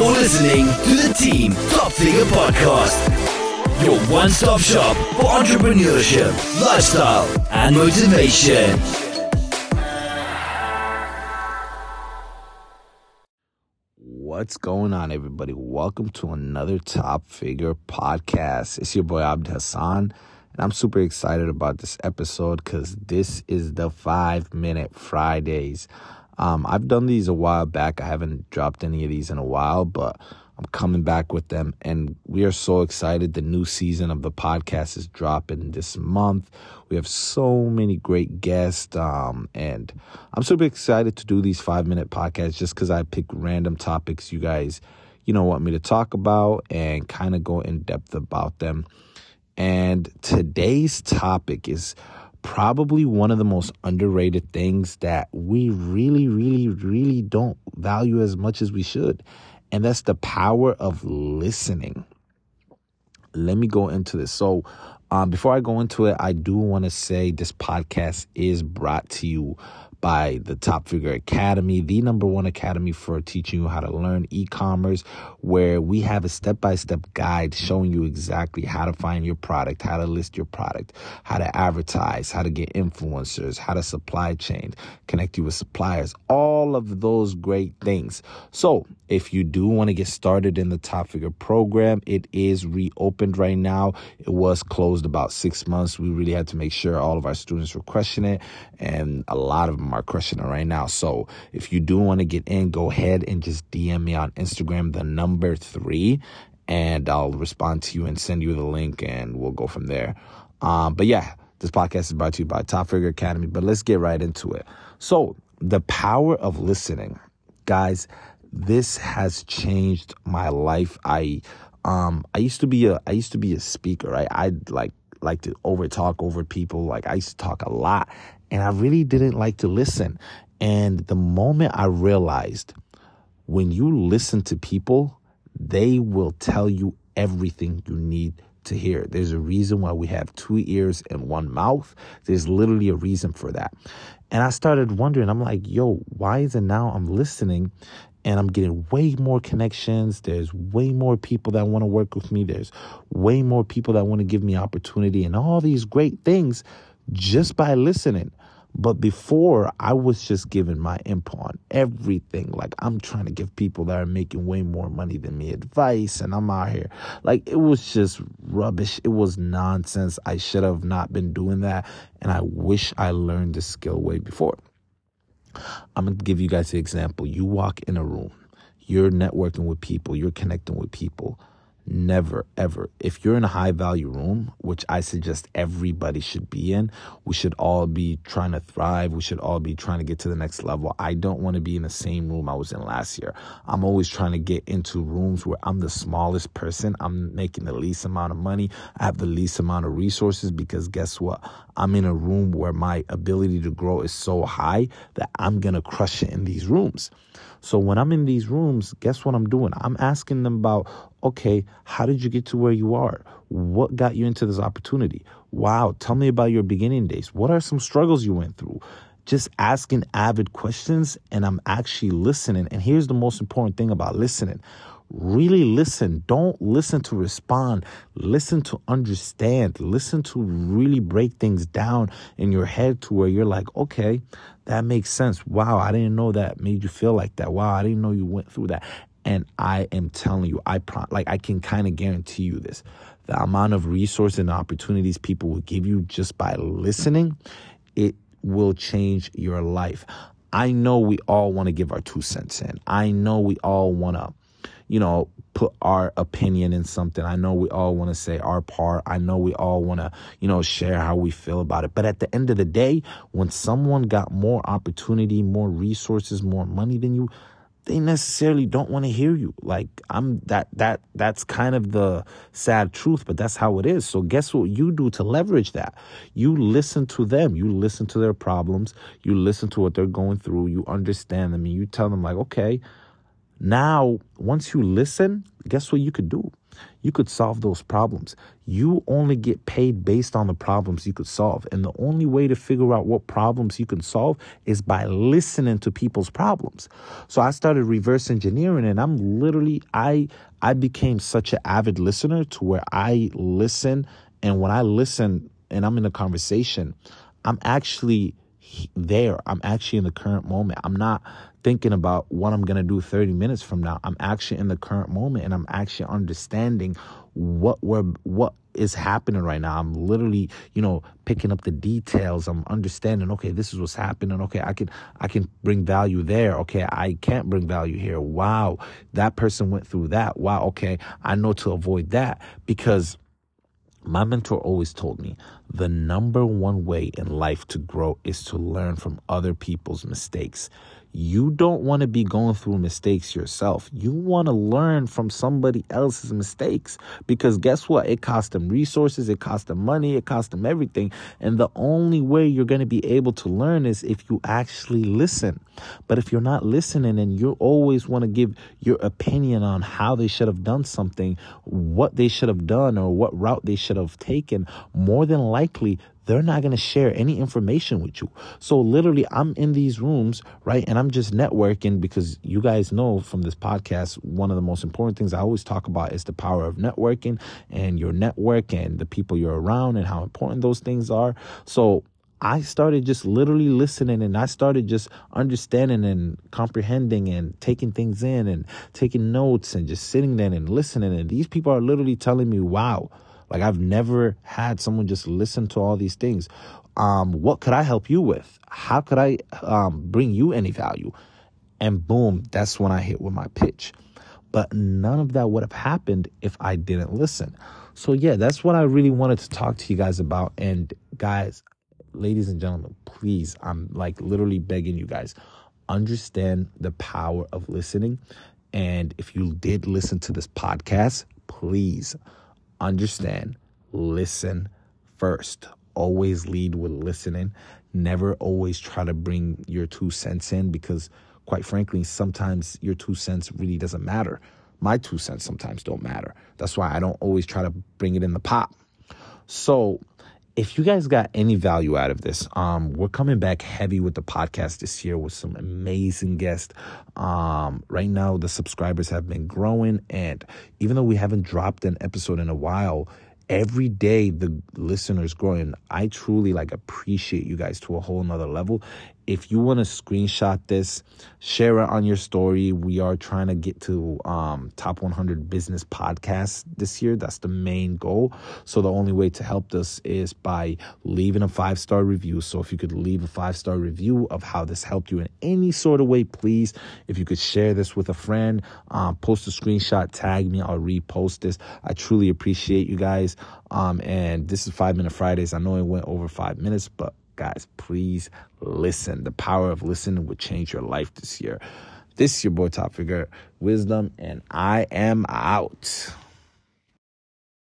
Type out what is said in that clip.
You're listening to the Team Top Figure Podcast, your one stop shop for entrepreneurship, lifestyle, and motivation. What's going on, everybody? Welcome to another Top Figure podcast. It's your boy Abd Hassan, and I'm super excited about this episode because this is the five minute Fridays. Um, I've done these a while back. I haven't dropped any of these in a while, but I'm coming back with them. And we are so excited. The new season of the podcast is dropping this month. We have so many great guests. Um, and I'm super excited to do these five minute podcasts just because I pick random topics you guys, you know, want me to talk about and kind of go in depth about them. And today's topic is probably one of the most underrated things that we really, really, really don't value as much as we should. And that's the power of listening. Let me go into this. So, um, before I go into it, I do want to say this podcast is brought to you by the Top Figure Academy, the number one academy for teaching you how to learn e commerce, where we have a step by step guide showing you exactly how to find your product, how to list your product, how to advertise, how to get influencers, how to supply chain, connect you with suppliers, all of those great things. So, if you do want to get started in the Top Figure program, it is reopened right now. It was closed about six months. We really had to make sure all of our students were questioning it, and a lot of crushing it right now. So if you do want to get in, go ahead and just DM me on Instagram, the number three, and I'll respond to you and send you the link, and we'll go from there. Um, but yeah, this podcast is brought to you by Top Figure Academy. But let's get right into it. So the power of listening, guys this has changed my life. I um I used to be a I used to be a speaker, right? I like like to over talk over people. Like I used to talk a lot and I really didn't like to listen. And the moment I realized when you listen to people, they will tell you everything you need to hear. There's a reason why we have two ears and one mouth. There's literally a reason for that. And I started wondering, I'm like, yo, why is it now I'm listening and I'm getting way more connections. There's way more people that want to work with me. There's way more people that want to give me opportunity and all these great things just by listening. But before, I was just giving my input on everything. Like, I'm trying to give people that are making way more money than me advice, and I'm out here. Like, it was just rubbish. It was nonsense. I should have not been doing that. And I wish I learned this skill way before. I'm going to give you guys an example. You walk in a room, you're networking with people, you're connecting with people. Never, ever. If you're in a high value room, which I suggest everybody should be in, we should all be trying to thrive. We should all be trying to get to the next level. I don't want to be in the same room I was in last year. I'm always trying to get into rooms where I'm the smallest person. I'm making the least amount of money. I have the least amount of resources because guess what? I'm in a room where my ability to grow is so high that I'm going to crush it in these rooms. So when I'm in these rooms, guess what I'm doing? I'm asking them about, okay, how did you get to where you are? What got you into this opportunity? Wow, tell me about your beginning days. What are some struggles you went through? Just asking avid questions and I'm actually listening. And here's the most important thing about listening really listen. Don't listen to respond. Listen to understand. Listen to really break things down in your head to where you're like, okay, that makes sense. Wow, I didn't know that made you feel like that. Wow, I didn't know you went through that. And I am telling you, I pro- like I can kind of guarantee you this. The amount of resources and opportunities people will give you just by listening, it will change your life. I know we all want to give our two cents in. I know we all want to you know, put our opinion in something. I know we all want to say our part. I know we all want to, you know, share how we feel about it. But at the end of the day, when someone got more opportunity, more resources, more money than you, they necessarily don't want to hear you. Like I'm that that that's kind of the sad truth, but that's how it is. So guess what you do to leverage that? You listen to them. You listen to their problems. You listen to what they're going through. You understand them and you tell them like, "Okay, now, once you listen, guess what you could do? You could solve those problems. You only get paid based on the problems you could solve. And the only way to figure out what problems you can solve is by listening to people's problems. So I started reverse engineering and I'm literally I I became such an avid listener to where I listen and when I listen and I'm in a conversation, I'm actually there. I'm actually in the current moment. I'm not thinking about what I'm going to do 30 minutes from now. I'm actually in the current moment and I'm actually understanding what we're what is happening right now. I'm literally, you know, picking up the details. I'm understanding, okay, this is what's happening. Okay, I can I can bring value there. Okay, I can't bring value here. Wow, that person went through that. Wow, okay, I know to avoid that because my mentor always told me the number one way in life to grow is to learn from other people's mistakes. You don't want to be going through mistakes yourself. You want to learn from somebody else's mistakes because guess what? It cost them resources, it cost them money, it cost them everything. And the only way you're going to be able to learn is if you actually listen. But if you're not listening and you always want to give your opinion on how they should have done something, what they should have done, or what route they should have taken, more than likely they're not going to share any information with you. So literally, I'm in these rooms, right? And I'm just networking because you guys know from this podcast, one of the most important things I always talk about is the power of networking and your network and the people you're around and how important those things are. So I started just literally listening and I started just understanding and comprehending and taking things in and taking notes and just sitting there and listening. And these people are literally telling me, wow, like I've never had someone just listen to all these things. Um, what could I help you with? How could I um, bring you any value? And boom, that's when I hit with my pitch. But none of that would have happened if I didn't listen. So yeah, that's what I really wanted to talk to you guys about. And guys, ladies and gentlemen, please, I'm like literally begging you guys, understand the power of listening. And if you did listen to this podcast, please understand, listen first. Always lead with listening. Never always try to bring your two cents in because, quite frankly, sometimes your two cents really doesn't matter. My two cents sometimes don't matter. That's why I don't always try to bring it in the pot. So, if you guys got any value out of this, um, we're coming back heavy with the podcast this year with some amazing guests. Um, right now, the subscribers have been growing, and even though we haven't dropped an episode in a while, every day the listeners growing. I truly like appreciate you guys to a whole nother level. If you want to screenshot this, share it on your story. We are trying to get to um, top 100 business podcasts this year. That's the main goal. So the only way to help us is by leaving a five star review. So if you could leave a five star review of how this helped you in any sort of way, please. If you could share this with a friend, um, post a screenshot, tag me, I'll repost this. I truly appreciate you guys. Um, and this is Five Minute Fridays. I know it went over five minutes, but guys, please listen. The power of listening will change your life this year. This is your boy Top Figure Wisdom, and I am out.